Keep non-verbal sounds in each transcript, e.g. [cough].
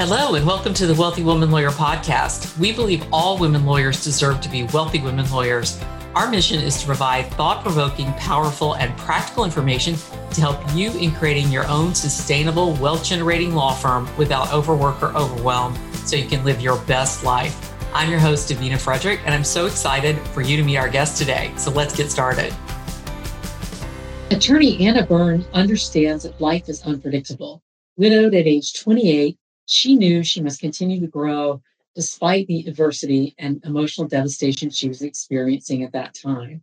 Hello, and welcome to the Wealthy Woman Lawyer podcast. We believe all women lawyers deserve to be wealthy women lawyers. Our mission is to provide thought provoking, powerful, and practical information to help you in creating your own sustainable, wealth generating law firm without overwork or overwhelm so you can live your best life. I'm your host, Davina Frederick, and I'm so excited for you to meet our guest today. So let's get started. Attorney Anna Byrne understands that life is unpredictable. Widowed at age 28, she knew she must continue to grow despite the adversity and emotional devastation she was experiencing at that time.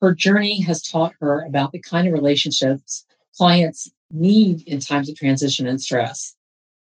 Her journey has taught her about the kind of relationships clients need in times of transition and stress.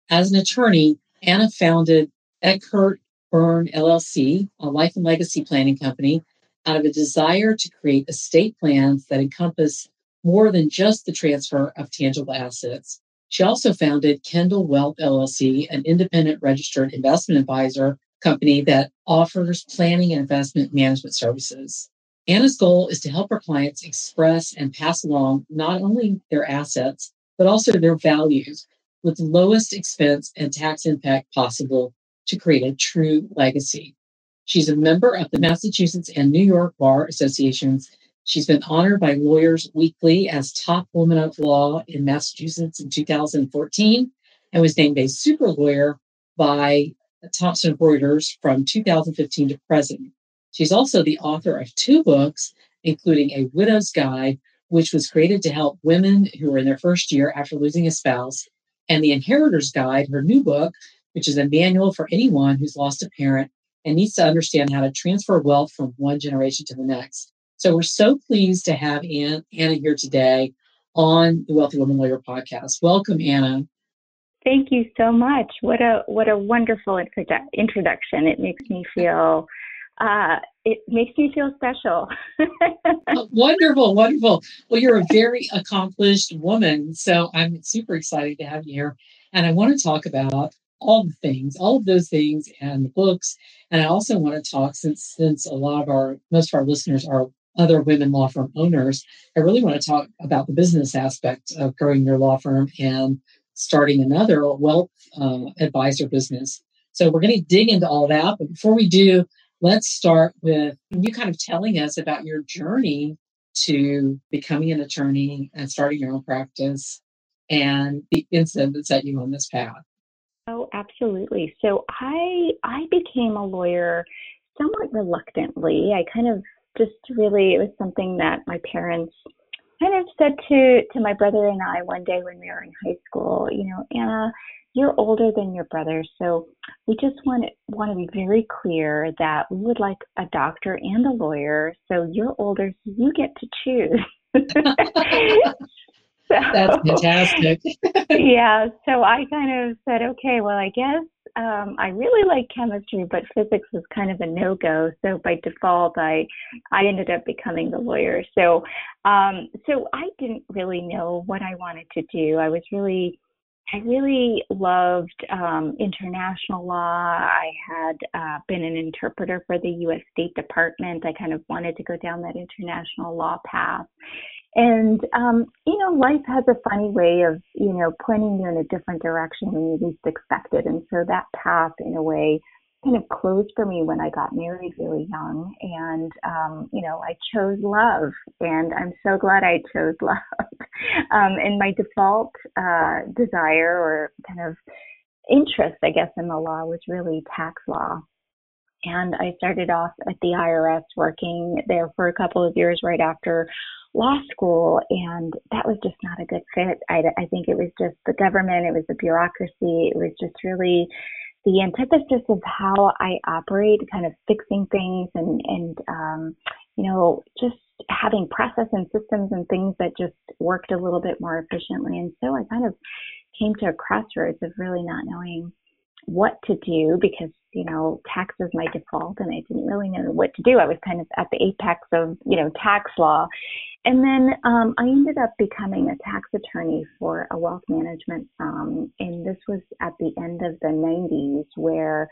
As an attorney, Anna founded Eckert Byrne LLC, a life and legacy planning company, out of a desire to create estate plans that encompass more than just the transfer of tangible assets. She also founded Kendall Wealth LLC, an independent registered investment advisor company that offers planning and investment management services. Anna's goal is to help her clients express and pass along not only their assets, but also their values with the lowest expense and tax impact possible to create a true legacy. She's a member of the Massachusetts and New York Bar Associations She's been honored by Lawyers Weekly as top woman of law in Massachusetts in 2014 and was named a super lawyer by Thomson Reuters from 2015 to present. She's also the author of two books, including A Widow's Guide, which was created to help women who are in their first year after losing a spouse, and The Inheritor's Guide, her new book, which is a manual for anyone who's lost a parent and needs to understand how to transfer wealth from one generation to the next. So we're so pleased to have Anna here today on the Wealthy Woman Lawyer podcast. Welcome, Anna. Thank you so much. What a what a wonderful introduction. It makes me feel uh, it makes me feel special. [laughs] oh, wonderful, wonderful. Well, you're a very accomplished woman, so I'm super excited to have you here. And I want to talk about all the things, all of those things, and the books. And I also want to talk since since a lot of our most of our listeners are other women law firm owners, I really want to talk about the business aspect of growing your law firm and starting another wealth uh, advisor business. So we're going to dig into all that. But before we do, let's start with you kind of telling us about your journey to becoming an attorney and starting your own practice and the incident that set you on this path. Oh, absolutely. So I I became a lawyer somewhat reluctantly. I kind of just really, it was something that my parents kind of said to to my brother and I one day when we were in high school. You know, Anna, you're older than your brother, so we just want want to be very clear that we would like a doctor and a lawyer. So you're older, so you get to choose. [laughs] [laughs] So, That's fantastic. [laughs] [laughs] yeah. So I kind of said, okay, well, I guess um, I really like chemistry, but physics was kind of a no go. So by default, I I ended up becoming the lawyer. So um, so I didn't really know what I wanted to do. I was really I really loved um, international law. I had uh, been an interpreter for the U.S. State Department. I kind of wanted to go down that international law path. And, um, you know, life has a funny way of, you know, pointing you in a different direction when you least expect it. And so that path, in a way, kind of closed for me when I got married really young. And, um, you know, I chose love. And I'm so glad I chose [laughs] love. um, and my default uh, desire or kind of interest, I guess, in the law was really tax law. And I started off at the IRS working there for a couple of years right after law school, and that was just not a good fit. I, I think it was just the government, it was the bureaucracy, it was just really the antithesis of how I operate, kind of fixing things and and um, you know just having process and systems and things that just worked a little bit more efficiently. And so I kind of came to a crossroads of really not knowing what to do because you know tax was my default and I didn't really know what to do. I was kind of at the apex of you know tax law, and then um, I ended up becoming a tax attorney for a wealth management firm, and this was at the end of the 90s where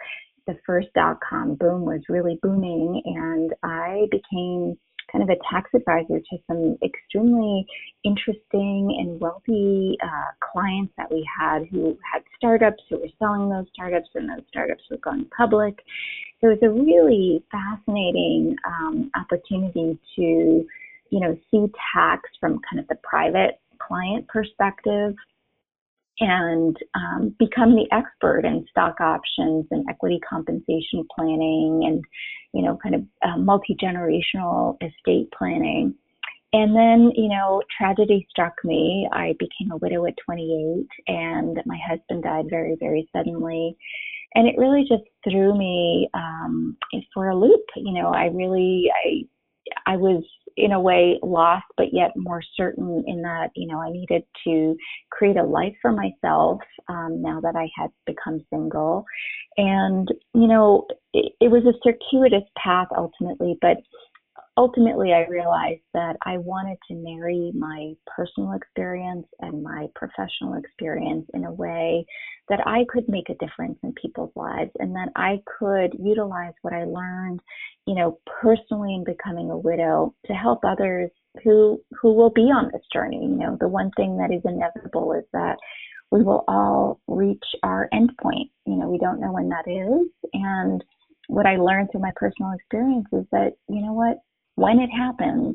the first dot com boom was really booming, and I became kind of a tax advisor to some extremely interesting and wealthy uh, clients that we had who had startups who were selling those startups, and those startups were going public. So it was a really fascinating um, opportunity to, you know, see tax from kind of the private client perspective and um, become the expert in stock options and equity compensation planning and you know kind of uh, multi-generational estate planning and then you know tragedy struck me. I became a widow at 28 and my husband died very very suddenly. And it really just threw me um, for a loop. You know i really i i was in a way lost, but yet more certain in that, you know, I needed to create a life for myself um, now that I had become single. And, you know, it, it was a circuitous path ultimately, but ultimately I realized that I wanted to marry my personal experience and my professional experience in a way that I could make a difference in people's lives and that I could utilize what I learned, you know, personally in becoming a widow to help others who who will be on this journey. You know, the one thing that is inevitable is that we will all reach our end point. You know, we don't know when that is and what I learned through my personal experience is that, you know what, when it happens,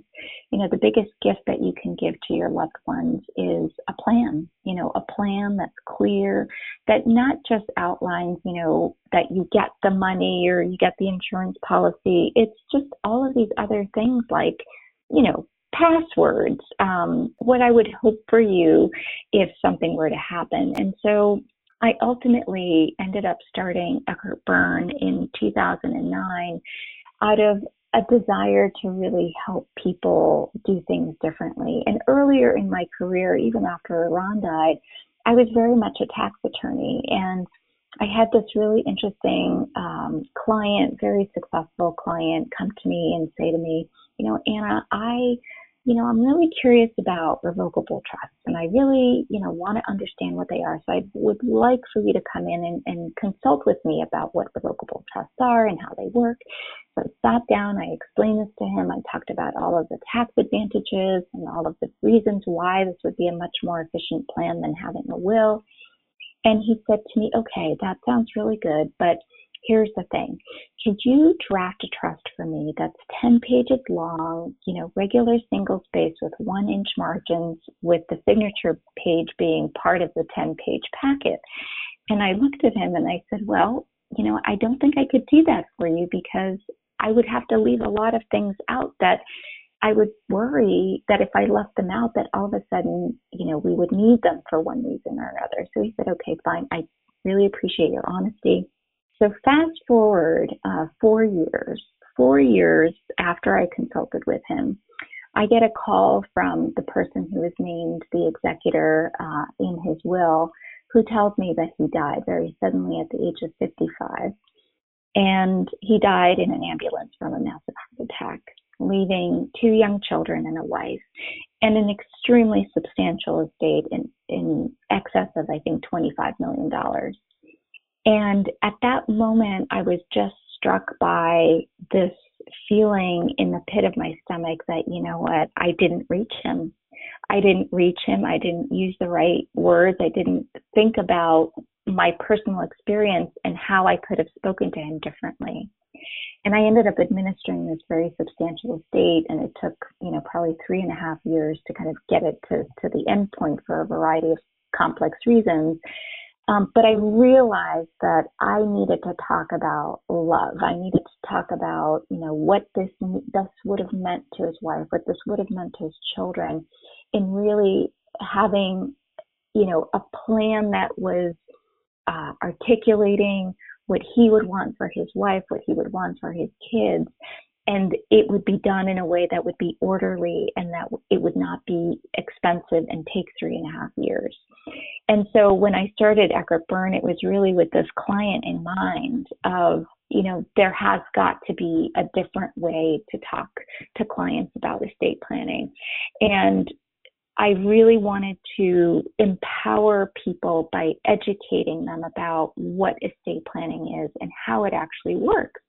you know, the biggest gift that you can give to your loved ones is a plan, you know, a plan that's clear, that not just outlines, you know, that you get the money or you get the insurance policy. It's just all of these other things like, you know, passwords, um, what I would hope for you if something were to happen. And so I ultimately ended up starting Eckert Byrne in 2009 out of a desire to really help people do things differently. And earlier in my career, even after Ron died, I was very much a tax attorney. And I had this really interesting um, client, very successful client, come to me and say to me, you know, Anna, I you know, I'm really curious about revocable trusts and I really, you know, want to understand what they are. So I would like for you to come in and, and consult with me about what revocable trusts are and how they work. So I sat down, I explained this to him. I talked about all of the tax advantages and all of the reasons why this would be a much more efficient plan than having a will. And he said to me, okay, that sounds really good, but here's the thing. Could you draft a trust for me that's 10 pages long, you know, regular single space with one inch margins with the signature page being part of the 10 page packet? And I looked at him and I said, well, you know, I don't think I could do that for you because I would have to leave a lot of things out that I would worry that if I left them out, that all of a sudden, you know, we would need them for one reason or another. So he said, okay, fine. I really appreciate your honesty. So fast forward uh, four years, four years after I consulted with him, I get a call from the person who was named the executor uh, in his will, who tells me that he died very suddenly at the age of 55. And he died in an ambulance from a massive heart attack, leaving two young children and a wife, and an extremely substantial estate in, in excess of, I think, $25 million. And at that moment, I was just struck by this feeling in the pit of my stomach that, you know what, I didn't reach him. I didn't reach him. I didn't use the right words. I didn't think about my personal experience and how I could have spoken to him differently. And I ended up administering this very substantial estate, and it took, you know, probably three and a half years to kind of get it to, to the end point for a variety of complex reasons. Um, but I realized that I needed to talk about love. I needed to talk about, you know, what this this would have meant to his wife, what this would have meant to his children, in really having, you know, a plan that was uh, articulating what he would want for his wife, what he would want for his kids, and it would be done in a way that would be orderly and that it would not be expensive and take three and a half years. And so when I started Eckert Byrne, it was really with this client in mind of, you know, there has got to be a different way to talk to clients about estate planning. And I really wanted to empower people by educating them about what estate planning is and how it actually works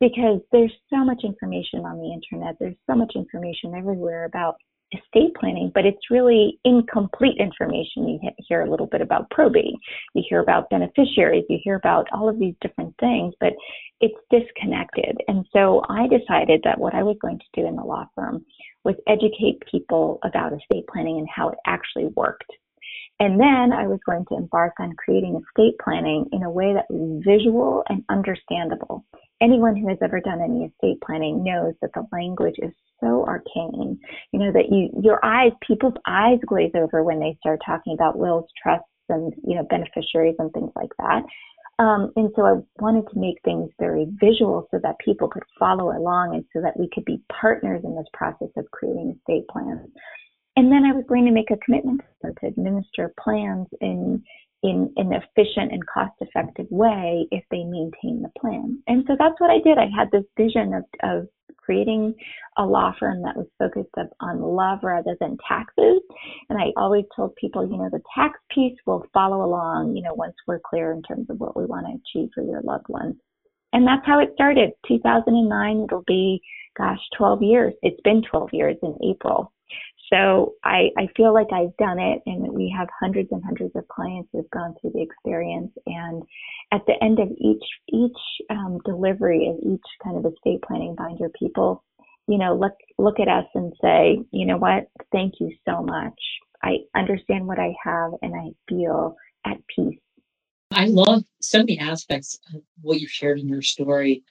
because there's so much information on the internet. There's so much information everywhere about estate planning, but it's really incomplete information. You hear a little bit about probate, you hear about beneficiaries, you hear about all of these different things, but it's disconnected. And so I decided that what I was going to do in the law firm was educate people about estate planning and how it actually worked. And then I was going to embark on creating estate planning in a way that was visual and understandable. Anyone who has ever done any estate planning knows that the language is so arcane. You know, that you, your eyes, people's eyes glaze over when they start talking about wills, trusts, and, you know, beneficiaries and things like that. Um, and so I wanted to make things very visual so that people could follow along and so that we could be partners in this process of creating estate plans. And then I was going to make a commitment to administer plans in in an efficient and cost effective way if they maintain the plan. And so that's what I did. I had this vision of, of creating a law firm that was focused on love rather than taxes. And I always told people, you know, the tax piece will follow along, you know, once we're clear in terms of what we want to achieve for your loved ones. And that's how it started. 2009, it'll be, gosh, 12 years. It's been 12 years in April. So I, I feel like I've done it and we have hundreds and hundreds of clients who have gone through the experience. And at the end of each, each um, delivery of each kind of estate planning binder, people, you know, look, look at us and say, you know what? Thank you so much. I understand what I have and I feel at peace. I love so many aspects of what you shared in your story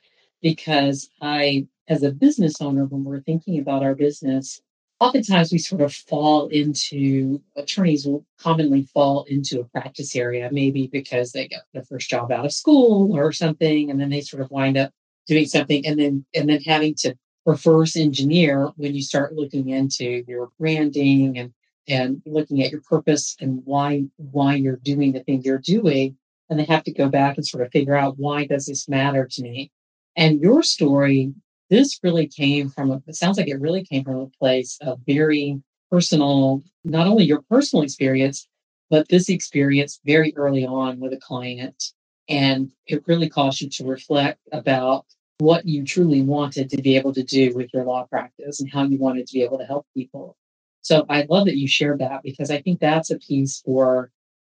because I, as a business owner, when we're thinking about our business, oftentimes we sort of fall into attorneys will commonly fall into a practice area maybe because they got their first job out of school or something and then they sort of wind up doing something and then and then having to reverse engineer when you start looking into your branding and and looking at your purpose and why why you're doing the thing you're doing and they have to go back and sort of figure out why does this matter to me? And your story this really came from a, it sounds like it really came from a place of very personal, not only your personal experience, but this experience very early on with a client. And it really caused you to reflect about what you truly wanted to be able to do with your law practice and how you wanted to be able to help people. So I love that you shared that because I think that's a piece for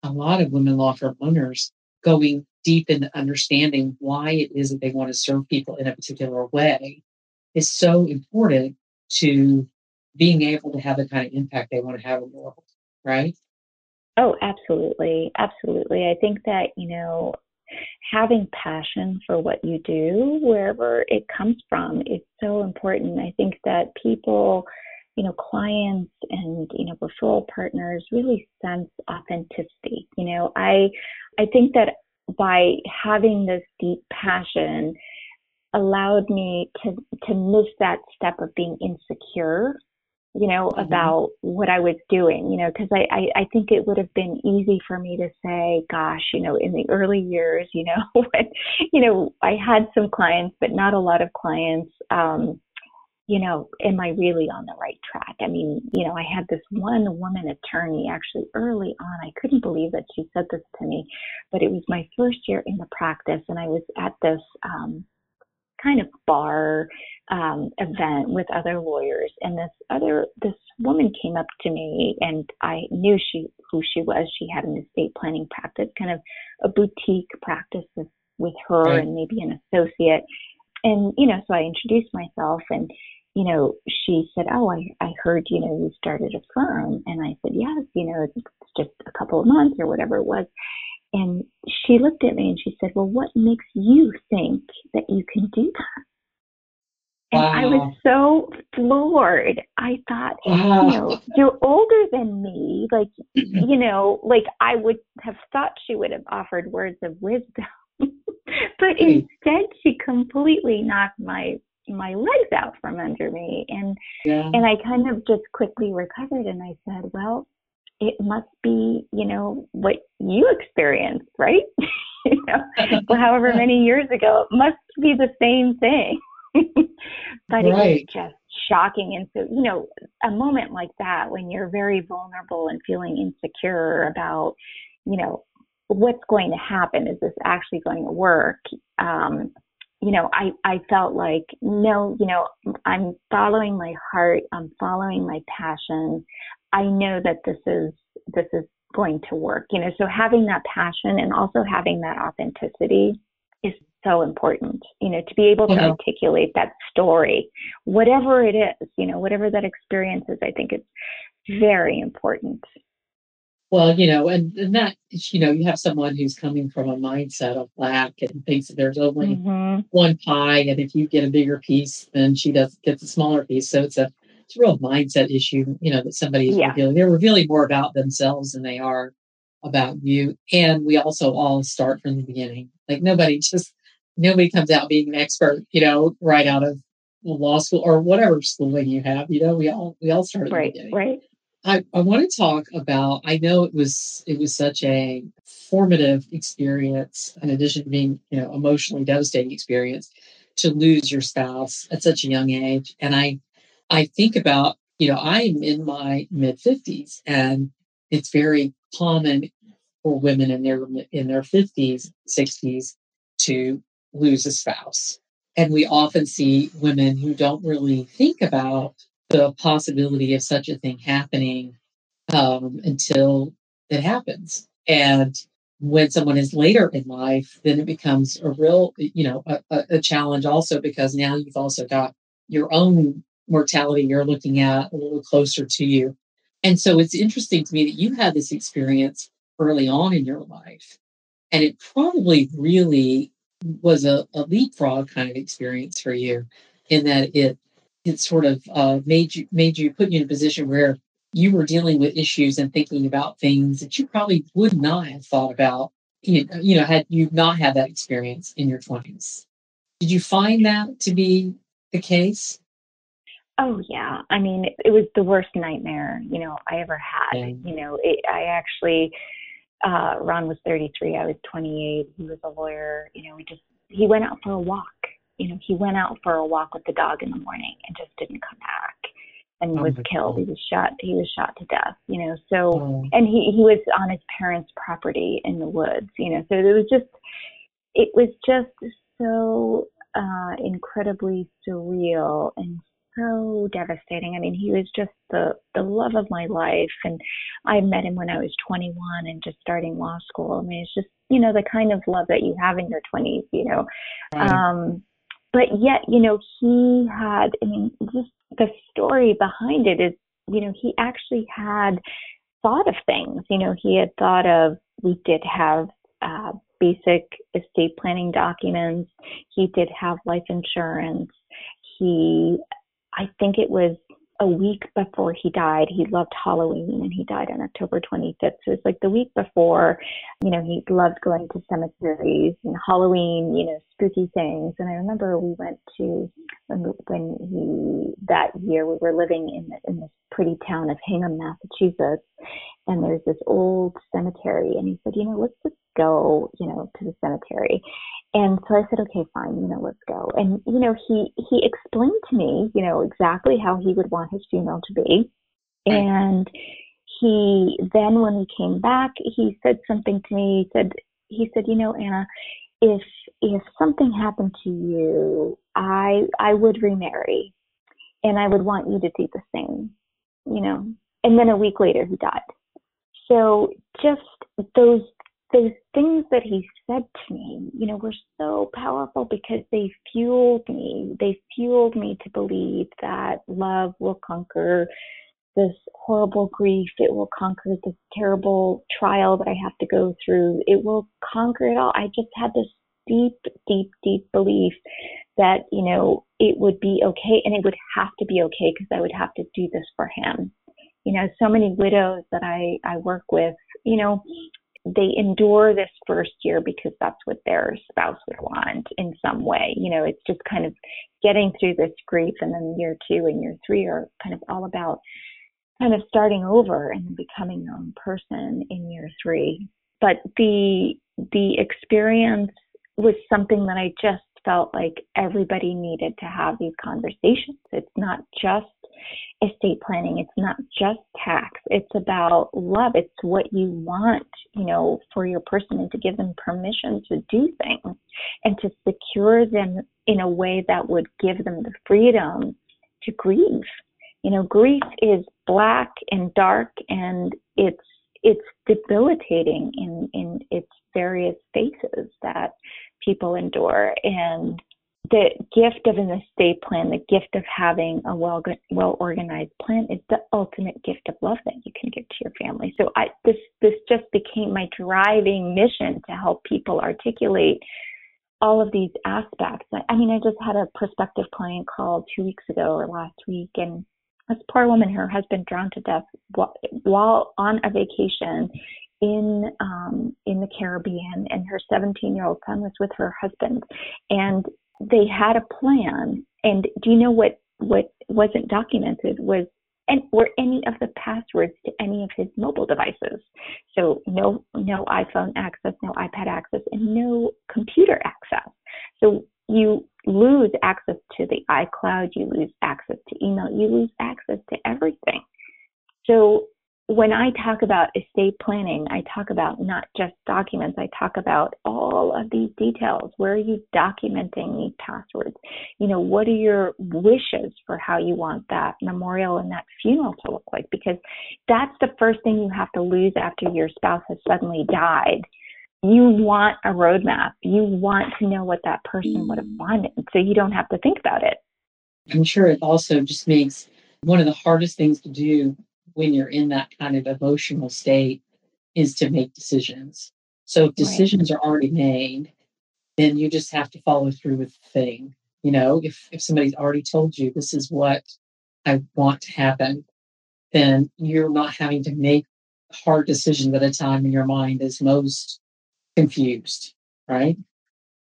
a lot of women law firm owners going deep into understanding why it is that they want to serve people in a particular way is so important to being able to have the kind of impact they want to have in the world, right? Oh, absolutely. Absolutely. I think that, you know, having passion for what you do, wherever it comes from, is so important. I think that people, you know, clients and, you know, referral partners really sense authenticity. You know, I I think that by having this deep passion allowed me to to miss that step of being insecure you know mm-hmm. about what i was doing you know because I, I i think it would have been easy for me to say gosh you know in the early years you know [laughs] when you know i had some clients but not a lot of clients um you know, am I really on the right track? I mean, you know, I had this one woman attorney actually early on. I couldn't believe that she said this to me, but it was my first year in the practice, and I was at this um, kind of bar um, event with other lawyers, and this other this woman came up to me, and I knew she who she was. She had an estate planning practice, kind of a boutique practice with, with her right. and maybe an associate and you know, so I introduced myself and you know, she said, Oh, I, I heard, you know, you started a firm. And I said, Yes, you know, it's just a couple of months or whatever it was. And she looked at me and she said, Well, what makes you think that you can do that? And wow. I was so floored. I thought, wow. you know, you're older than me. Like, [clears throat] you know, like I would have thought she would have offered words of wisdom. [laughs] but instead she completely knocked my my legs out from under me and yeah. and I kind of just quickly recovered and I said, well, it must be, you know, what you experienced, right? [laughs] you know, [laughs] however many years ago, it must be the same thing. [laughs] but right. it was just shocking. And so, you know, a moment like that when you're very vulnerable and feeling insecure about, you know, what's going to happen? Is this actually going to work? Um, you know, I, I felt like, no, you know, I'm following my heart. I'm following my passion. I know that this is, this is going to work, you know, so having that passion and also having that authenticity is so important, you know, to be able to articulate that story, whatever it is, you know, whatever that experience is, I think it's very important. Well, you know, and, and that, you know, you have someone who's coming from a mindset of lack and thinks that there's only mm-hmm. one pie. And if you get a bigger piece, then she does gets a smaller piece. So it's a, it's a real mindset issue, you know, that somebody is yeah. revealing. They're revealing more about themselves than they are about you. And we also all start from the beginning. Like nobody [laughs] just, nobody comes out being an expert, you know, right out of law school or whatever schooling you have. You know, we all, we all start from the beginning. right, Right. I, I want to talk about I know it was it was such a formative experience in addition to being, you know, emotionally devastating experience to lose your spouse at such a young age. And I I think about, you know, I'm in my mid 50s and it's very common for women in their in their 50s, 60s to lose a spouse. And we often see women who don't really think about the possibility of such a thing happening um, until it happens. And when someone is later in life, then it becomes a real, you know, a, a challenge also because now you've also got your own mortality you're looking at a little closer to you. And so it's interesting to me that you had this experience early on in your life. And it probably really was a, a leapfrog kind of experience for you in that it it sort of uh, made you made you put you in a position where you were dealing with issues and thinking about things that you probably would not have thought about you know, you know had you not had that experience in your 20s did you find that to be the case? Oh yeah. I mean it, was the worst nightmare you know i ever had. Yeah. you know it, i actually uh ron was 33 i was 28 he was a lawyer you know we just he went out for a walk you know, he went out for a walk with the dog in the morning and just didn't come back and oh was killed. He was shot. He was shot to death. You know, so oh. and he he was on his parents' property in the woods. You know, so it was just it was just so uh, incredibly surreal and so devastating. I mean, he was just the the love of my life, and I met him when I was 21 and just starting law school. I mean, it's just you know the kind of love that you have in your 20s. You know, right. um, but yet, you know, he had, I mean, just the story behind it is, you know, he actually had thought of things. You know, he had thought of, we did have uh, basic estate planning documents, he did have life insurance. He, I think it was a week before he died, he loved Halloween and he died on October 25th. So it's like the week before, you know, he loved going to cemeteries and Halloween, you know, spooky things. And I remember we went to, when he, that year we were living in, in this pretty town of Hingham, Massachusetts. And there's this old cemetery. And he said, you know, let's just go, you know, to the cemetery. And so I said, okay, fine, you know, let's go. And, you know, he, he explained to me, you know, exactly how he would want his funeral to be. And he, then when we came back, he said something to me. He said, he said, you know, Anna, if, if something happened to you, I, I would remarry and I would want you to do the same, you know. And then a week later, he died. So just those those things that he said to me, you know, were so powerful because they fueled me. They fueled me to believe that love will conquer this horrible grief. It will conquer this terrible trial that I have to go through. It will conquer it all. I just had this deep, deep, deep belief that, you know, it would be okay and it would have to be okay because I would have to do this for him. You know, so many widows that I, I work with, you know, they endure this first year because that's what their spouse would want in some way. You know, it's just kind of getting through this grief, and then year two and year three are kind of all about kind of starting over and becoming your own person in year three. But the the experience was something that I just felt like everybody needed to have these conversations. It's not just estate planning, it's not just tax. It's about love. It's what you want, you know, for your person and to give them permission to do things and to secure them in a way that would give them the freedom to grieve. You know, grief is black and dark and it's it's debilitating in in its various phases that people endure and the gift of an estate plan, the gift of having a well well organized plan is the ultimate gift of love that you can give to your family. So I this this just became my driving mission to help people articulate all of these aspects. I mean, I just had a prospective client call two weeks ago or last week, and this poor woman, her husband drowned to death while on a vacation in um, in the Caribbean, and her 17 year old son was with her husband, and they had a plan. And do you know what what wasn't documented was and were any of the passwords to any of his mobile devices. So no no iPhone access, no iPad access, and no computer access. So you lose access to the iCloud, you lose access to email, you lose access to everything. So when I talk about estate planning, I talk about not just documents, I talk about all of these details. Where are you documenting these passwords? You know, what are your wishes for how you want that memorial and that funeral to look like? Because that's the first thing you have to lose after your spouse has suddenly died. You want a roadmap. You want to know what that person would have wanted so you don't have to think about it. I'm sure it also just makes one of the hardest things to do when you're in that kind of emotional state is to make decisions. So if decisions right. are already made, then you just have to follow through with the thing. You know, if if somebody's already told you this is what I want to happen, then you're not having to make hard decisions at a time in your mind is most confused, right?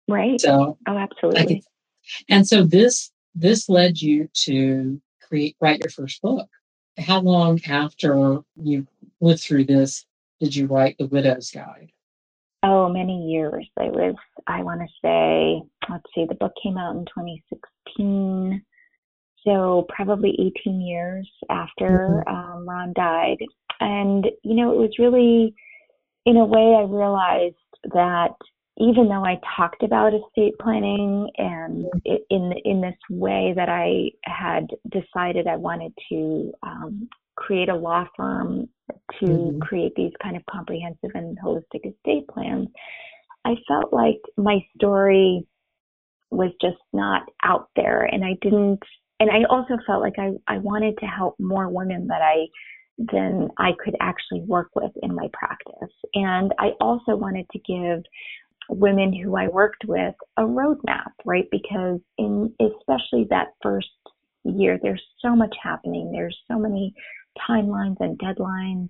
Right. So oh absolutely. And so this this led you to create write your first book. How long after you went through this did you write The Widow's Guide? Oh, many years. It was, I want to say, let's see, the book came out in 2016. So probably 18 years after mm-hmm. um, Ron died. And, you know, it was really, in a way, I realized that even though I talked about estate planning and in in this way that I had decided I wanted to um, create a law firm to mm-hmm. create these kind of comprehensive and holistic estate plans, I felt like my story was just not out there, and I didn't. And I also felt like I I wanted to help more women that I than I could actually work with in my practice. And I also wanted to give women who I worked with a roadmap, right? Because in especially that first year, there's so much happening. There's so many timelines and deadlines.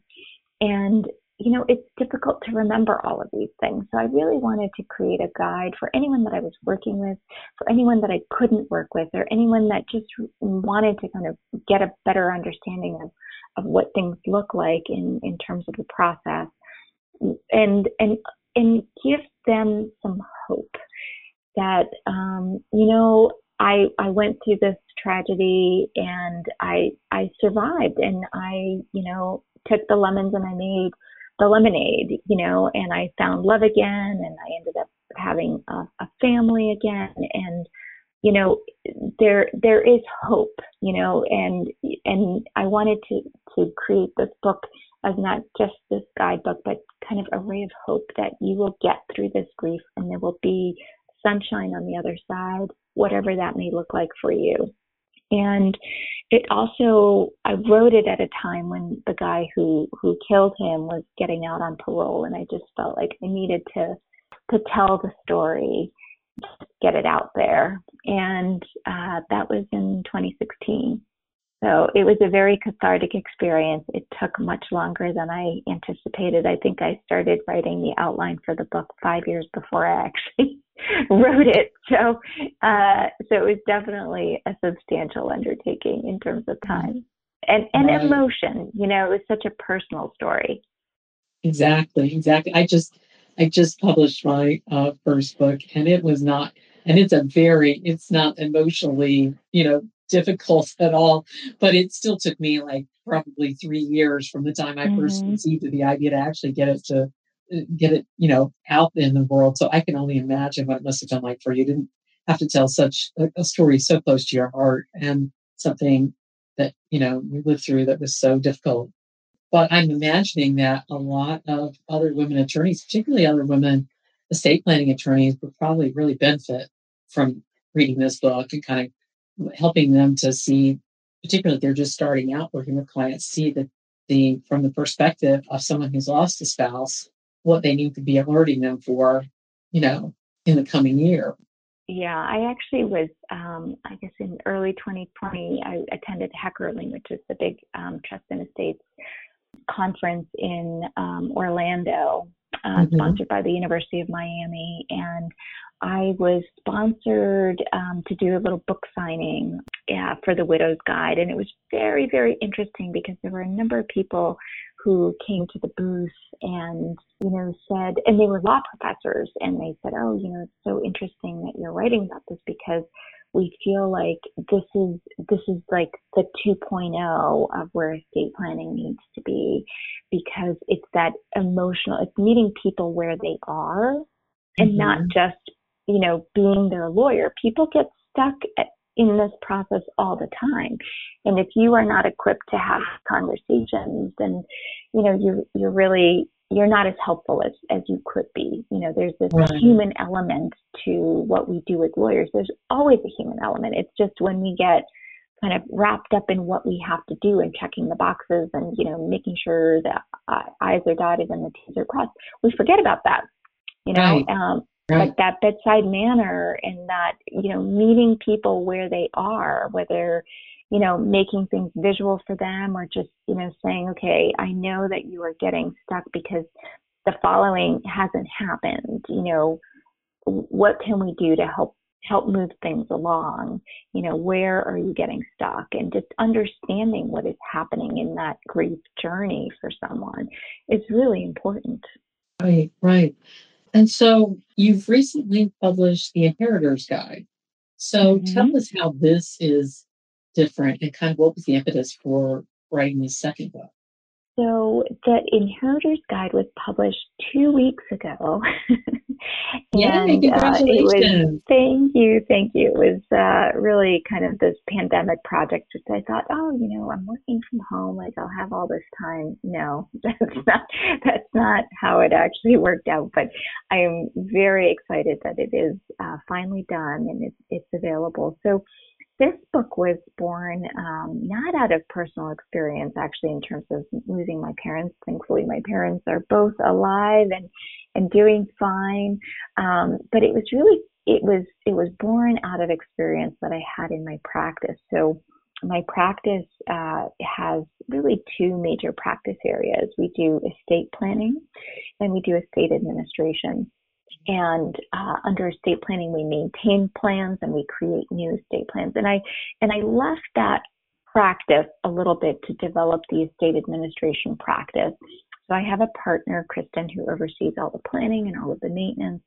And, you know, it's difficult to remember all of these things. So I really wanted to create a guide for anyone that I was working with, for anyone that I couldn't work with, or anyone that just wanted to kind of get a better understanding of, of what things look like in, in terms of the process. And and and give them some hope that um, you know I I went through this tragedy and I I survived and I you know took the lemons and I made the lemonade you know and I found love again and I ended up having a, a family again and you know there there is hope you know and and I wanted to to create this book as not just this guidebook, but kind of a ray of hope that you will get through this grief and there will be sunshine on the other side, whatever that may look like for you. And it also, I wrote it at a time when the guy who, who killed him was getting out on parole. And I just felt like I needed to, to tell the story, get it out there. And uh, that was in 2016. So it was a very cathartic experience. It took much longer than I anticipated. I think I started writing the outline for the book five years before I actually [laughs] wrote it. So, uh, so it was definitely a substantial undertaking in terms of time and and emotion. You know, it was such a personal story. Exactly, exactly. I just I just published my uh, first book, and it was not and it's a very it's not emotionally you know difficult [laughs] at all but it still took me like probably three years from the time i mm-hmm. first conceived of the idea to actually get it to uh, get it you know out in the world. So i can only imagine what it must have been like for you didn't have to tell such a, a story so close to your heart and something that you know you lived through that was so difficult but i'm imagining that a lot of other women attorneys particularly other women estate planning attorneys would probably really benefit from reading this book and kind of helping them to see particularly if they're just starting out working with clients see that the from the perspective of someone who's lost a spouse what they need to be alerting them for you know in the coming year. Yeah, I actually was, um, I guess in early 2020, I attended Heckerling, which is the big um, trust and estates conference in um, Orlando, uh, mm-hmm. sponsored by the University of Miami. And I was sponsored um, to do a little book signing yeah, for the Widow's Guide. And it was very, very interesting because there were a number of people who came to the booth and, you know, said, and they were law professors, and they said, oh, you know, it's so interesting that you're writing about this because we feel like this is this is like the 2.0 of where estate planning needs to be because it's that emotional it's meeting people where they are and mm-hmm. not just you know being their lawyer people get stuck at, in this process all the time. And if you are not equipped to have conversations, then, you know, you're, you're really, you're not as helpful as, as you could be. You know, there's this right. human element to what we do as lawyers. There's always a human element. It's just when we get kind of wrapped up in what we have to do and checking the boxes and, you know, making sure that I's are dotted and the T's are crossed, we forget about that. You know, right. um, Right. But that bedside manner and that, you know, meeting people where they are, whether, you know, making things visual for them or just, you know, saying, okay, I know that you are getting stuck because the following hasn't happened. You know, what can we do to help help move things along you know where are you getting stuck and just understanding what is happening in that grief journey for someone is really important right right and so you've recently published The Inheritor's Guide. So mm-hmm. tell us how this is different and kind of what was the impetus for writing the second book? So the Inheritor's Guide was published two weeks ago. [laughs] and congratulations. Uh, was, thank you, thank you. It was uh, really kind of this pandemic project. which I thought, oh, you know, I'm working from home, like I'll have all this time. No, [laughs] that's not that's not how it actually worked out. But I am very excited that it is uh, finally done and it's it's available. So this book was born um, not out of personal experience, actually, in terms of losing my parents. Thankfully, my parents are both alive and and doing fine. Um, but it was really it was it was born out of experience that I had in my practice. So my practice uh, has really two major practice areas. We do estate planning and we do estate administration. And uh, under estate planning, we maintain plans and we create new estate plans. And I and I left that practice a little bit to develop the estate administration practice. So I have a partner, Kristen, who oversees all the planning and all of the maintenance.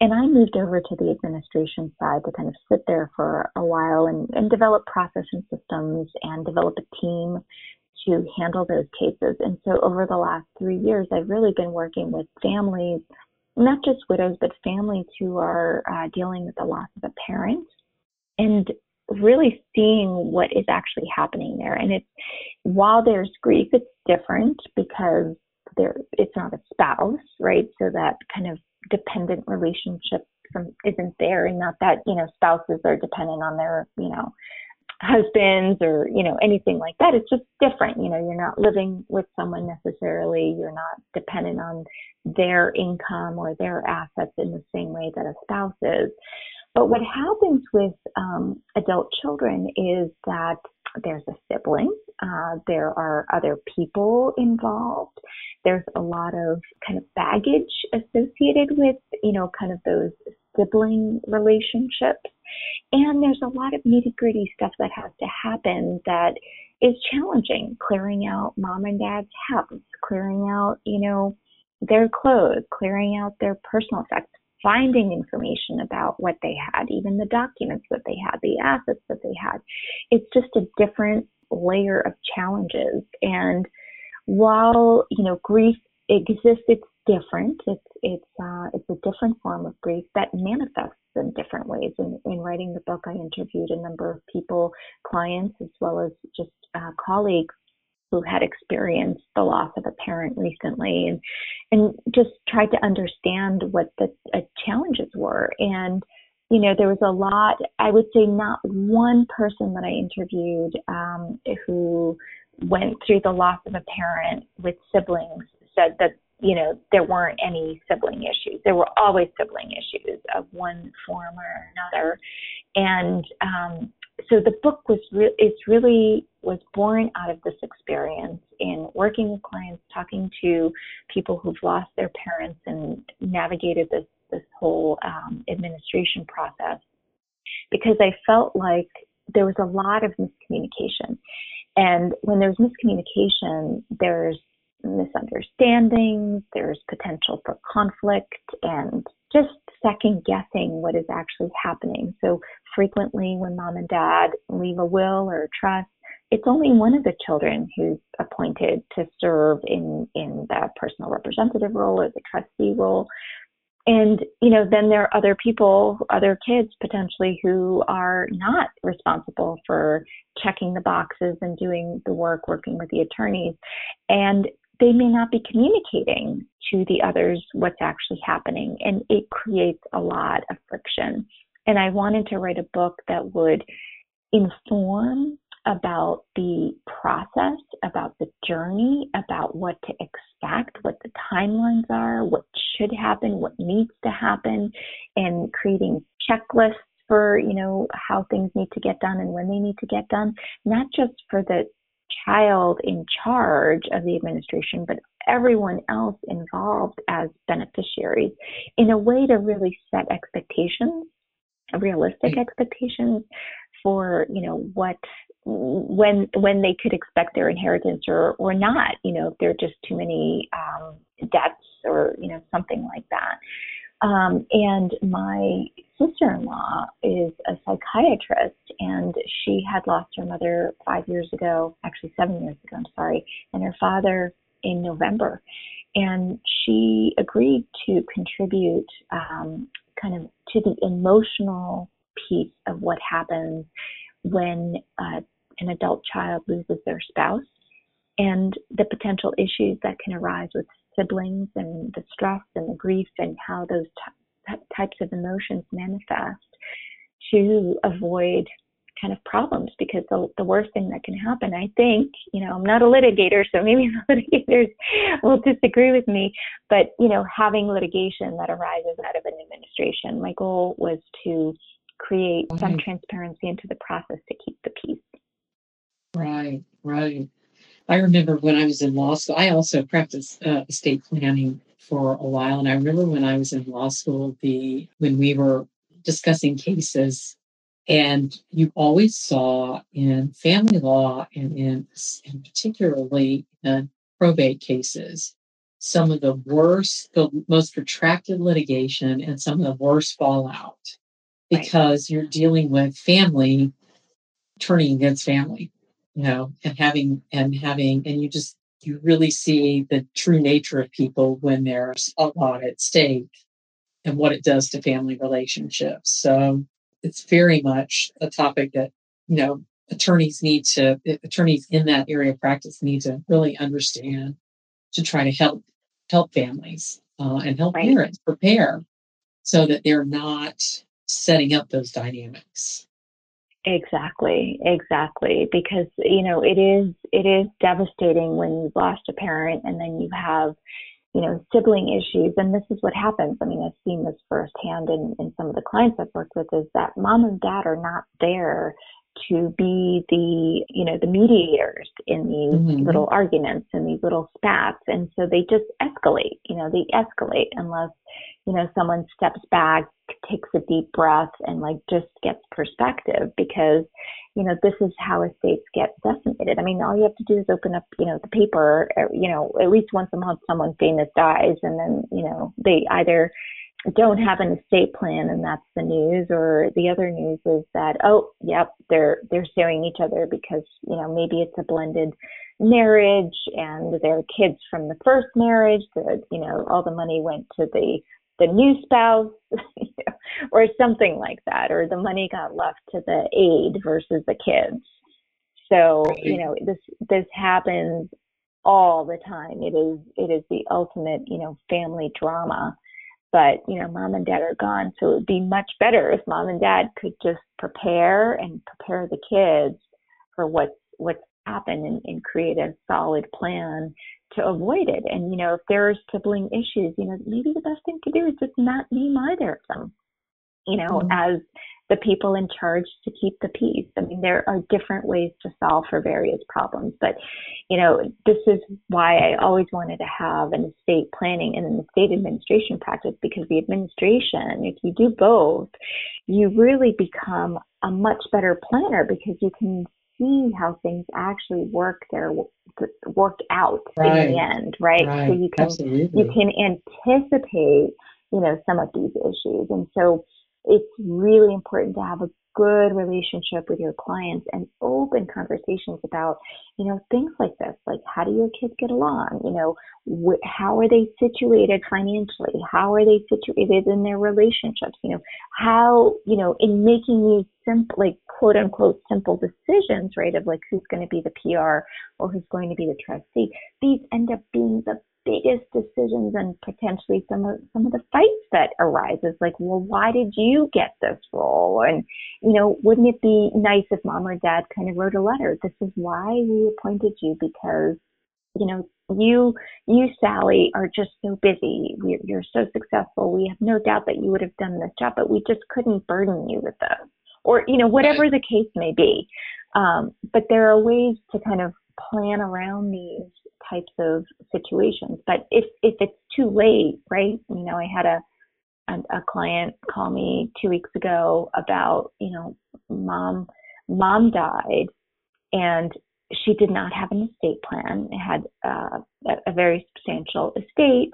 And I moved over to the administration side to kind of sit there for a while and, and develop process and systems and develop a team to handle those cases. And so over the last three years, I've really been working with families not just widows, but families who are uh, dealing with the loss of a parent and really seeing what is actually happening there. And it's while there's grief, it's different because there it's not a spouse, right? So that kind of dependent relationship from, isn't there, and not that you know spouses are dependent on their you know husbands or you know anything like that. It's just different you know you're not living with someone necessarily. You're not dependent on their income or their assets in the same way that a spouse is. But what happens with um, adult children is that there's a sibling uh, there are other people involved. There's a lot of kind of baggage associated with you know kind of those sibling relationships and there's a lot of nitty gritty stuff that has to happen that is challenging. Clearing out mom and dad's house, clearing out, you know, their clothes, clearing out their personal effects, finding information about what they had, even the documents that they had, the assets that they had. It's just a different layer of challenges. And while, you know, grief exists, it's different. It's, it's, uh, it's a different form of grief that manifests in different ways. In, in writing the book, I interviewed a number of people, clients, as well as just uh, colleagues who had experienced the loss of a parent recently and and just tried to understand what the uh, challenges were and you know there was a lot i would say not one person that i interviewed um, who went through the loss of a parent with siblings said that you know there weren't any sibling issues. There were always sibling issues of one form or another. And um, so the book was re- it's really was born out of this experience in working with clients, talking to people who've lost their parents and navigated this this whole um, administration process, because I felt like there was a lot of miscommunication, and when there's miscommunication, there's misunderstandings, there's potential for conflict, and just second guessing what is actually happening. So frequently when mom and dad leave a will or a trust, it's only one of the children who's appointed to serve in, in the personal representative role or the trustee role. And, you know, then there are other people, other kids potentially who are not responsible for checking the boxes and doing the work, working with the attorneys. And they may not be communicating to the others what's actually happening. And it creates a lot of friction. And I wanted to write a book that would inform about the process, about the journey, about what to expect, what the timelines are, what should happen, what needs to happen, and creating checklists for, you know, how things need to get done and when they need to get done, not just for the child in charge of the administration, but everyone else involved as beneficiaries in a way to really set expectations, realistic expectations for, you know, what when when they could expect their inheritance or or not you know if there are just too many um debts or you know something like that um and my sister-in-law is a psychiatrist and she had lost her mother five years ago, actually seven years ago, I'm sorry, and her father in November. And she agreed to contribute um, kind of to the emotional piece of what happens when uh, an adult child loses their spouse and the potential issues that can arise with siblings and the stress and the grief and how those t- types of emotions manifest to avoid kind of problems because the, the worst thing that can happen, I think, you know, I'm not a litigator, so maybe [laughs] the litigators will disagree with me, but, you know, having litigation that arises out of an administration, my goal was to create mm-hmm. some transparency into the process to keep the peace. Right, right. I remember when I was in law school, I also practiced uh, estate planning for a while. And I remember when I was in law school, the when we were discussing cases, and you always saw in family law and in, in particularly in probate cases, some of the worst, the most protracted litigation and some of the worst fallout because right. you're dealing with family turning against family, you know, and having and having and you just you really see the true nature of people when there's a lot at stake and what it does to family relationships. So it's very much a topic that, you know, attorneys need to, attorneys in that area of practice need to really understand to try to help, help families uh, and help right. parents prepare so that they're not setting up those dynamics. Exactly, exactly. Because, you know, it is it is devastating when you've lost a parent and then you have, you know, sibling issues. And this is what happens. I mean, I've seen this firsthand in, in some of the clients I've worked with is that mom and dad are not there to be the you know the mediators in these mm-hmm. little arguments and these little spats and so they just escalate you know they escalate unless you know someone steps back takes a deep breath and like just gets perspective because you know this is how estates get decimated i mean all you have to do is open up you know the paper uh, you know at least once a month someone famous dies and then you know they either don't have an estate plan and that's the news or the other news is that oh yep they're they're suing each other because you know maybe it's a blended marriage and there are kids from the first marriage that you know all the money went to the the new spouse [laughs] or something like that or the money got left to the aide versus the kids. So you know this this happens all the time. It is it is the ultimate you know family drama but you know mom and dad are gone so it would be much better if mom and dad could just prepare and prepare the kids for what's what's happened and, and create a solid plan to avoid it and you know if there are sibling issues you know maybe the best thing to do is just not name either of them you know mm-hmm. as the people in charge to keep the peace. I mean, there are different ways to solve for various problems, but you know, this is why I always wanted to have an estate planning and an estate administration practice because the administration, if you do both, you really become a much better planner because you can see how things actually work their work out right. in the end, right? right. So you can Absolutely. you can anticipate, you know, some of these issues, and so it's really important to have a good relationship with your clients and open conversations about you know things like this. Like how do your kids get along? You know wh- how are they situated financially? How are they situated in their relationships? You know how you know in making these simple like quote unquote simple decisions right of like who's going to be the pr or who's going to be the trustee these end up being the biggest decisions and potentially some of some of the fights that arises like well why did you get this role? And you know wouldn't it be nice if mom or dad kind of wrote a letter this is why we appointed you because you know you you sally are just so busy. We're, you're so successful. We have no doubt that you would have done this job but we just couldn't burden you with this. Or you know whatever the case may be. Um, but there are ways to kind of plan around these types of situations. But if if it's too late, right? You know, I had a a, a client call me two weeks ago about you know mom mom died and she did not have an estate plan. It had uh, a, a very substantial estate.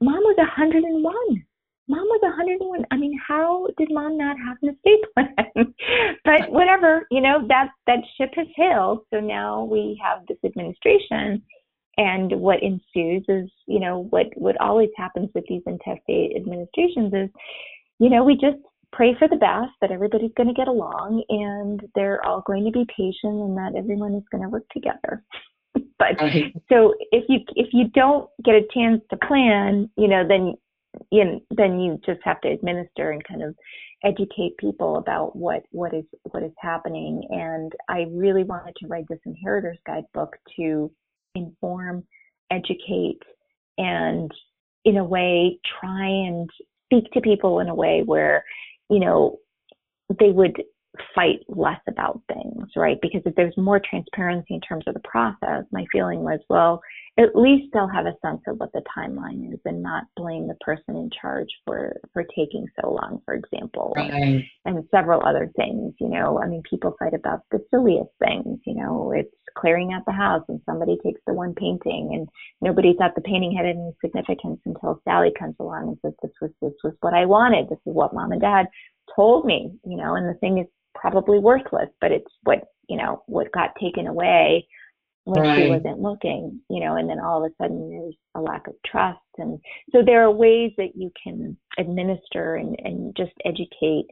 Mom was 101 mom was 101. I mean, how did mom not have an estate [laughs] plan? but whatever, you know, that that ship has sailed. So now we have this administration, and what ensues is, you know, what what always happens with these intestate administrations is, you know, we just pray for the best that everybody's going to get along and they're all going to be patient and that everyone is going to work together. [laughs] but so if you if you don't get a chance to plan, you know, then you know, then you just have to administer and kind of educate people about what what is what is happening. And I really wanted to write this inheritors guidebook to inform, educate, and in a way try and speak to people in a way where you know they would fight less about things, right? Because if there's more transparency in terms of the process, my feeling was, well, at least they'll have a sense of what the timeline is and not blame the person in charge for for taking so long for example right. and several other things you know. I mean people fight about the silliest things you know. It's clearing out the house and somebody takes the one painting and nobody thought the painting had any significance until sally comes along and says this was this was what i wanted. This is what mom and dad told me you know. And the thing is probably worthless but it's what you know what got taken away when right. she wasn't looking, you know, and then all of a sudden there's a lack of trust. And so there are ways that you can administer and, and just educate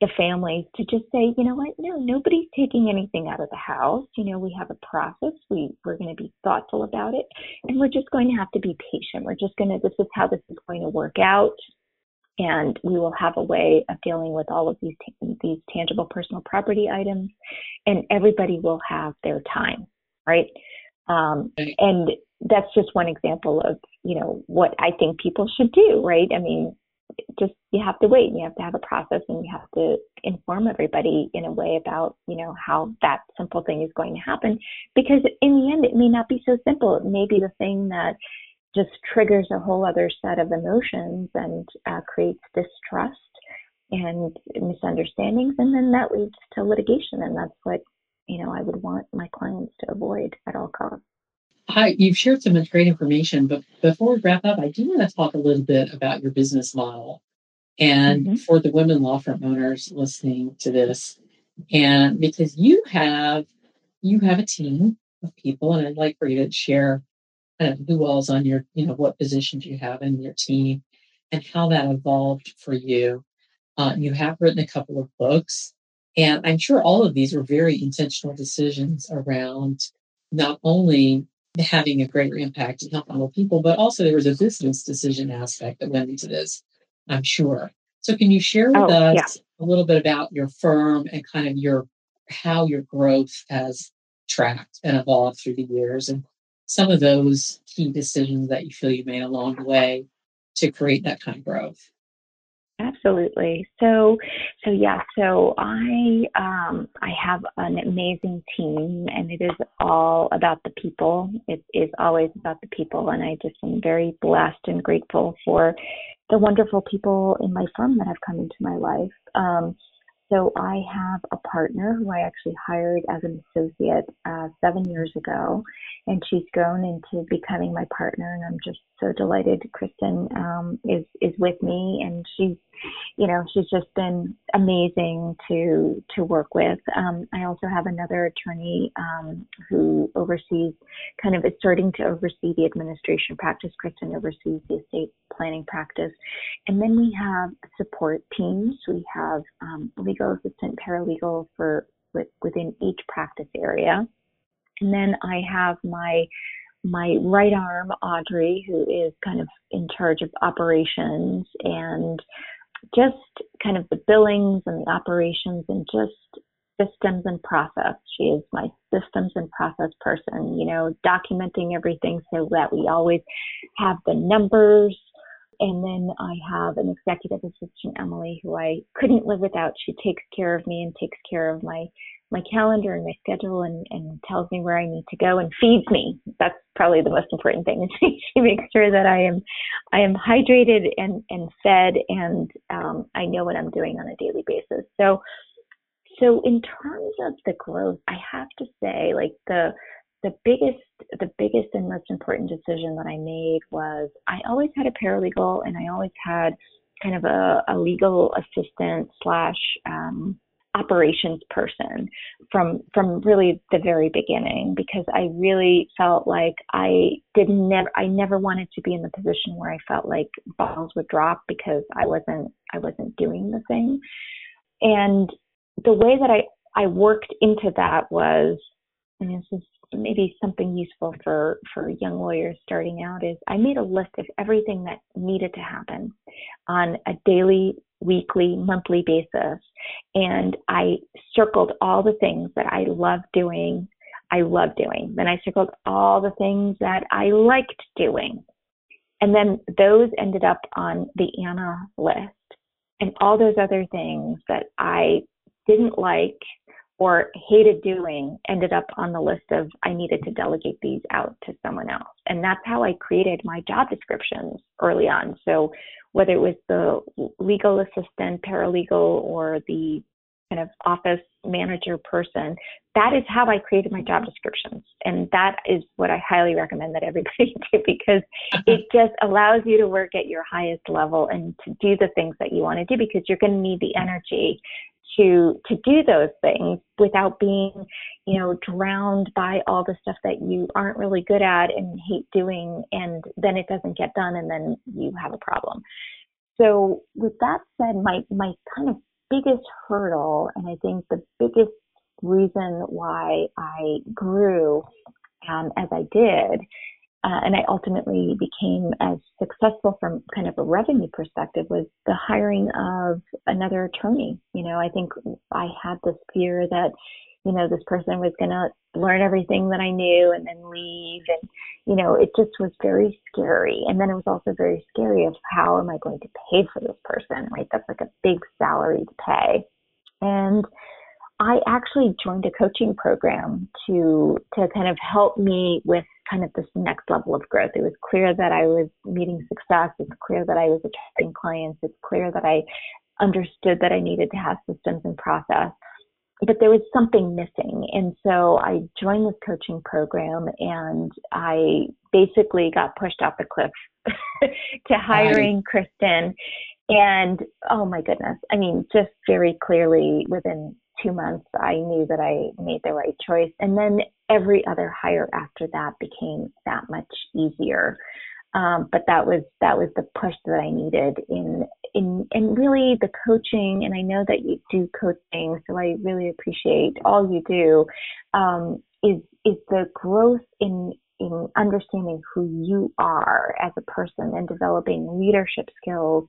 the families to just say, you know what, no, nobody's taking anything out of the house. You know, we have a process. We we're going to be thoughtful about it, and we're just going to have to be patient. We're just going to. This is how this is going to work out, and we will have a way of dealing with all of these these tangible personal property items, and everybody will have their time right? Um, and that's just one example of you know what I think people should do, right? I mean, just you have to wait and you have to have a process and you have to inform everybody in a way about you know how that simple thing is going to happen because in the end it may not be so simple it may be the thing that just triggers a whole other set of emotions and uh, creates distrust and misunderstandings and then that leads to litigation and that's what you know I would want my clients to avoid at all costs. Hi, you've shared so much great information, but before we wrap up, I do want to talk a little bit about your business model. And mm-hmm. for the women law firm owners listening to this, and because you have you have a team of people, and I'd like for you to share kind of who all's on your, you know, what positions you have in your team and how that evolved for you. Uh, you have written a couple of books, and I'm sure all of these were very intentional decisions around not only having a greater impact and helping more people, but also there was a business decision aspect that went into this, I'm sure. So can you share with oh, us yeah. a little bit about your firm and kind of your how your growth has tracked and evolved through the years and some of those key decisions that you feel you made along the way to create that kind of growth? Absolutely. So, so yeah. So I um, I have an amazing team, and it is all about the people. It is always about the people, and I just am very blessed and grateful for the wonderful people in my firm that have come into my life. Um, so I have a partner who I actually hired as an associate uh, seven years ago, and she's grown into becoming my partner, and I'm just so delighted. Kristen um, is is with me, and she's you know, she's just been amazing to to work with. Um, I also have another attorney um, who oversees, kind of is starting to oversee the administration practice. Kristen oversees the estate planning practice, and then we have support teams. We have um, legal assistant, paralegal for within each practice area, and then I have my my right arm, Audrey, who is kind of in charge of operations and just kind of the billings and the operations and just systems and process. She is my systems and process person, you know, documenting everything so that we always have the numbers. And then I have an executive assistant, Emily, who I couldn't live without. She takes care of me and takes care of my my calendar and my schedule and, and tells me where I need to go and feeds me. That's probably the most important thing. [laughs] she makes sure that I am I am hydrated and, and fed and um, I know what I'm doing on a daily basis. So so in terms of the growth, I have to say like the the biggest the biggest and most important decision that I made was I always had a paralegal and I always had kind of a, a legal assistant slash um, operations person from from really the very beginning because I really felt like I did never I never wanted to be in the position where I felt like balls would drop because I wasn't I wasn't doing the thing. And the way that I I worked into that was and this is maybe something useful for for young lawyers starting out is I made a list of everything that needed to happen on a daily weekly, monthly basis. And I circled all the things that I love doing, I love doing. Then I circled all the things that I liked doing. And then those ended up on the Anna list. And all those other things that I didn't like or hated doing ended up on the list of I needed to delegate these out to someone else. And that's how I created my job descriptions early on. So whether it was the legal assistant, paralegal, or the kind of office manager person, that is how I created my job descriptions. And that is what I highly recommend that everybody [laughs] do because [laughs] it just allows you to work at your highest level and to do the things that you want to do because you're going to need the energy to to do those things without being you know drowned by all the stuff that you aren't really good at and hate doing and then it doesn't get done and then you have a problem. So with that said my my kind of biggest hurdle and i think the biggest reason why i grew um, as i did uh, and I ultimately became as successful from kind of a revenue perspective was the hiring of another attorney. You know, I think I had this fear that, you know, this person was going to learn everything that I knew and then leave. And, you know, it just was very scary. And then it was also very scary of how am I going to pay for this person, right? That's like a big salary to pay. And I actually joined a coaching program to to kind of help me with kind of this next level of growth. It was clear that I was meeting success. It's clear that I was attracting clients. It's clear that I understood that I needed to have systems and process. But there was something missing. And so I joined this coaching program and I basically got pushed off the cliff [laughs] to hiring Kristen And oh my goodness, I mean, just very clearly within two months, I knew that I made the right choice. And then every other hire after that became that much easier. Um, but that was that was the push that I needed in in and really the coaching. And I know that you do coaching, so I really appreciate all you do. Um, is is the growth in in understanding who you are as a person and developing leadership skills,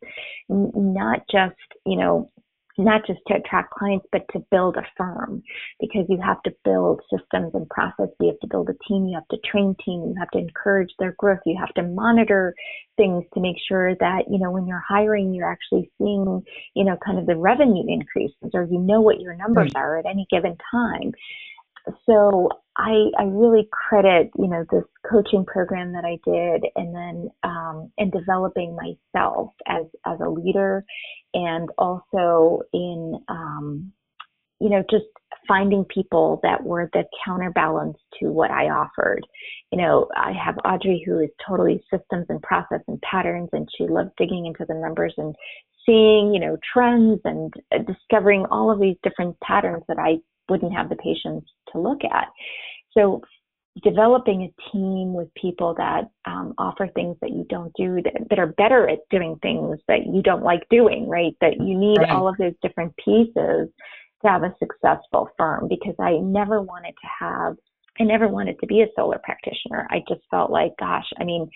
not just, you know, not just to attract clients, but to build a firm because you have to build systems and process. You have to build a team. You have to train team. You have to encourage their growth. You have to monitor things to make sure that, you know, when you're hiring, you're actually seeing, you know, kind of the revenue increases or you know what your numbers right. are at any given time so I, I really credit, you know, this coaching program that I did and then, um, in developing myself as, as a leader and also in, um, you know, just finding people that were the counterbalance to what I offered. You know, I have Audrey who is totally systems and process and patterns and she loves digging into the numbers and seeing, you know, trends and uh, discovering all of these different patterns that I wouldn't have the patience to look at. So developing a team with people that um, offer things that you don't do that, that, are better at doing things that you don't like doing right that you need right. all of those different pieces to have a successful firm because i never wanted to have i never wanted to be a solo practitioner i just felt like gosh i mean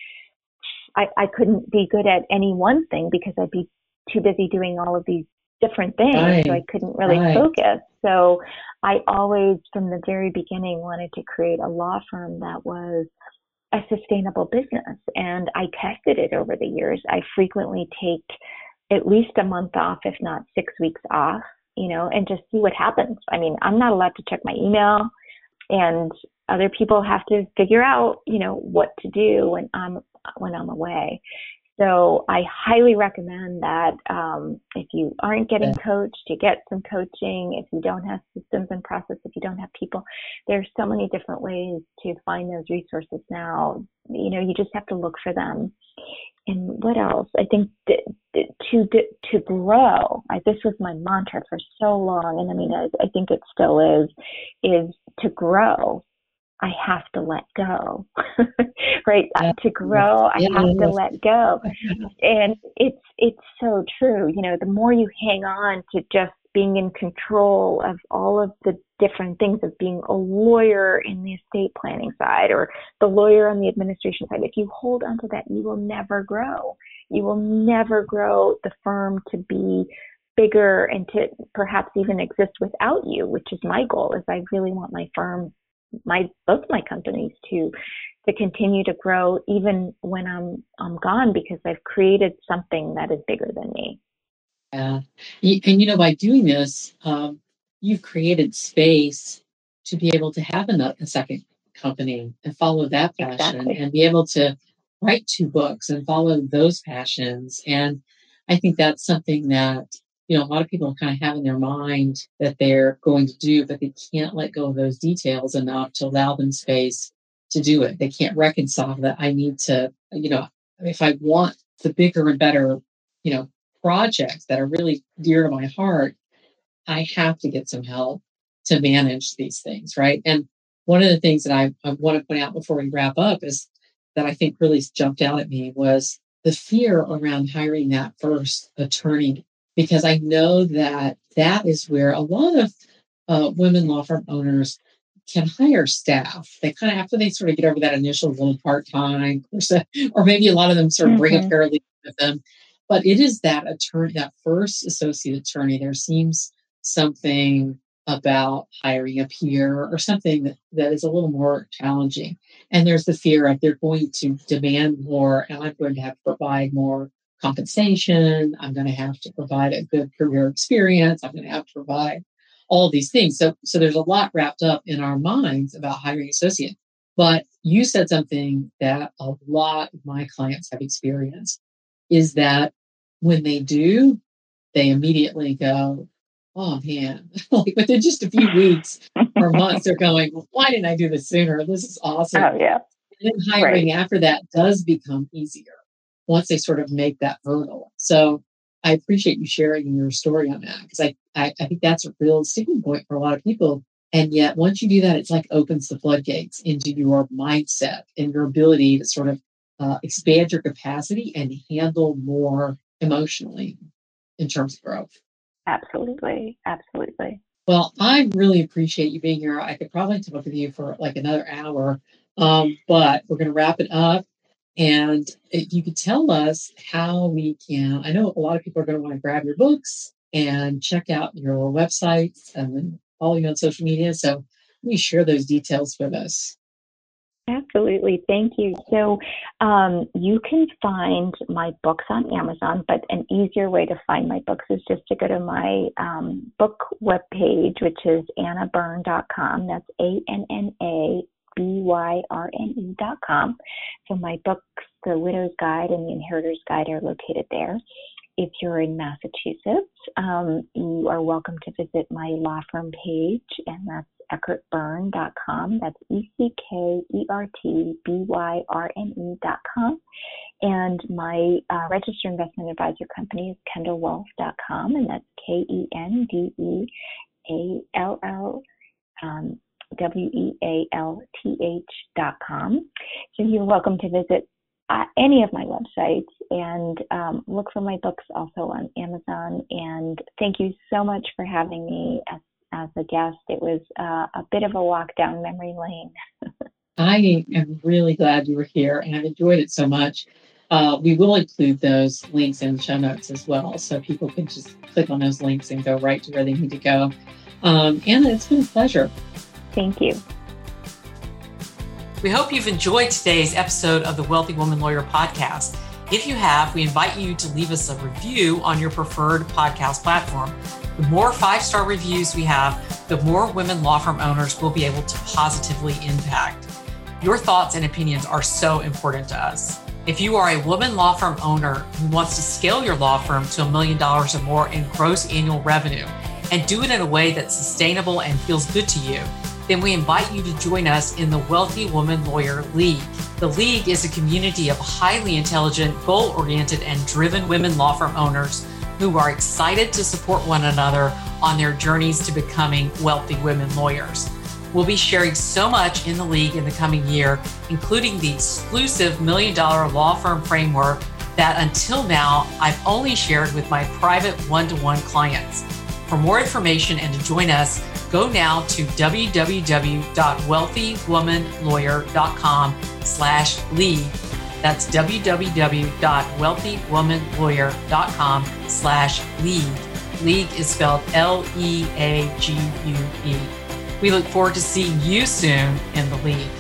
i, I couldn't be good at any one thing because i'd be too busy doing all of these different things right. so i couldn't really right. focus so I always, from the very beginning, wanted to create a law firm that was a sustainable business. And I tested it over the years. I frequently take at least a month off, if not six weeks off, you know, and just see what happens. I mean, I'm not allowed to check my email and other people have to figure out, you know, what to do when I'm when I'm away. So I highly recommend that um, if you aren't getting coached, you get some coaching. If you don't have systems and process, if you don't have people, there's so many different ways to find those resources now. You know, you just have to look for them. And what else? I think to to grow. I, this was my mantra for so long, and I mean, I, I think it still is, is to grow I have to let go, [laughs] right? Yeah. To grow, I yeah. have to let go. [laughs] And it's, it's so true. You know, the more you hang on to just being in control of all of the different things of being a lawyer in the estate planning side or the lawyer on the administration side, if you hold on to that, you will never grow. You will never grow the firm to be bigger and to perhaps even exist without you, which is my goal is I really want my firm my both my companies to to continue to grow even when I'm I'm gone because I've created something that is bigger than me. Yeah, and you know by doing this, um, you've created space to be able to have a, a second company and follow that passion exactly. and be able to write two books and follow those passions. And I think that's something that you know, a lot of people kind of have in their mind that they're going to do, but they can't let go of those details enough to allow them space to do it. They can't reconcile that I need to, you know, if I want the bigger and better, you know, projects that are really dear to my heart, I have to get some help to manage these things, right? And one of the things that I, I want to point out before we wrap up is that I think really jumped out at me was the fear around hiring that first attorney because I know that that is where a lot of uh, women law firm owners can hire staff. They kind of after they sort of get over that initial little part time, [laughs] or maybe a lot of them sort of mm-hmm. bring a paralegal with them. But it is that attorney, that first associate attorney. There seems something about hiring a peer or something that, that is a little more challenging. And there's the fear of they're going to demand more, and I'm going to have to provide more compensation. I'm going to have to provide a good career experience. I'm going to have to provide all these things. So, so there's a lot wrapped up in our minds about hiring associate. But you said something that a lot of my clients have experienced is that when they do, they immediately go, oh man, [laughs] like within just a few weeks or [laughs] months, they're going, why didn't I do this sooner? This is awesome. Oh, yeah. And then hiring right. after that does become easier once they sort of make that hurdle. So I appreciate you sharing your story on that because I, I, I think that's a real sticking point for a lot of people. And yet, once you do that, it's like opens the floodgates into your mindset and your ability to sort of uh, expand your capacity and handle more emotionally in terms of growth. Absolutely. Absolutely. Well, I really appreciate you being here. I could probably talk with you for like another hour, um, but we're going to wrap it up. And if you could tell us how we can, I know a lot of people are going to want to grab your books and check out your websites and follow you on social media. So let me share those details with us. Absolutely. Thank you. So um, you can find my books on Amazon, but an easier way to find my books is just to go to my um, book webpage, which is annabyrne.com. That's A N N A B Y R N E.com. So my books, The Widow's Guide and The Inheritor's Guide, are located there. If you're in Massachusetts, um, you are welcome to visit my law firm page, and that's eckertbyrne.com. That's E C K E R T B Y R N E.com. And my uh, registered investment advisor company is kendallwealth.com, and that's K E N D E A L L. Um, dot com. So you're welcome to visit uh, any of my websites and um, look for my books also on Amazon. And thank you so much for having me as, as a guest. It was uh, a bit of a walk down memory lane. [laughs] I am really glad you were here and I've enjoyed it so much. Uh, we will include those links in the show notes as well, so people can just click on those links and go right to where they need to go. Um, Anna, it's been a pleasure. Thank you. We hope you've enjoyed today's episode of the Wealthy Woman Lawyer podcast. If you have, we invite you to leave us a review on your preferred podcast platform. The more five star reviews we have, the more women law firm owners will be able to positively impact. Your thoughts and opinions are so important to us. If you are a woman law firm owner who wants to scale your law firm to a million dollars or more in gross annual revenue and do it in a way that's sustainable and feels good to you, then we invite you to join us in the Wealthy Woman Lawyer League. The League is a community of highly intelligent, goal oriented, and driven women law firm owners who are excited to support one another on their journeys to becoming wealthy women lawyers. We'll be sharing so much in the league in the coming year, including the exclusive million dollar law firm framework that until now I've only shared with my private one to one clients. For more information and to join us, go now to www.wealthywomanlawyer.com slash league. That's www.wealthywomanlawyer.com slash league. League is spelled L-E-A-G-U-E. We look forward to seeing you soon in the league.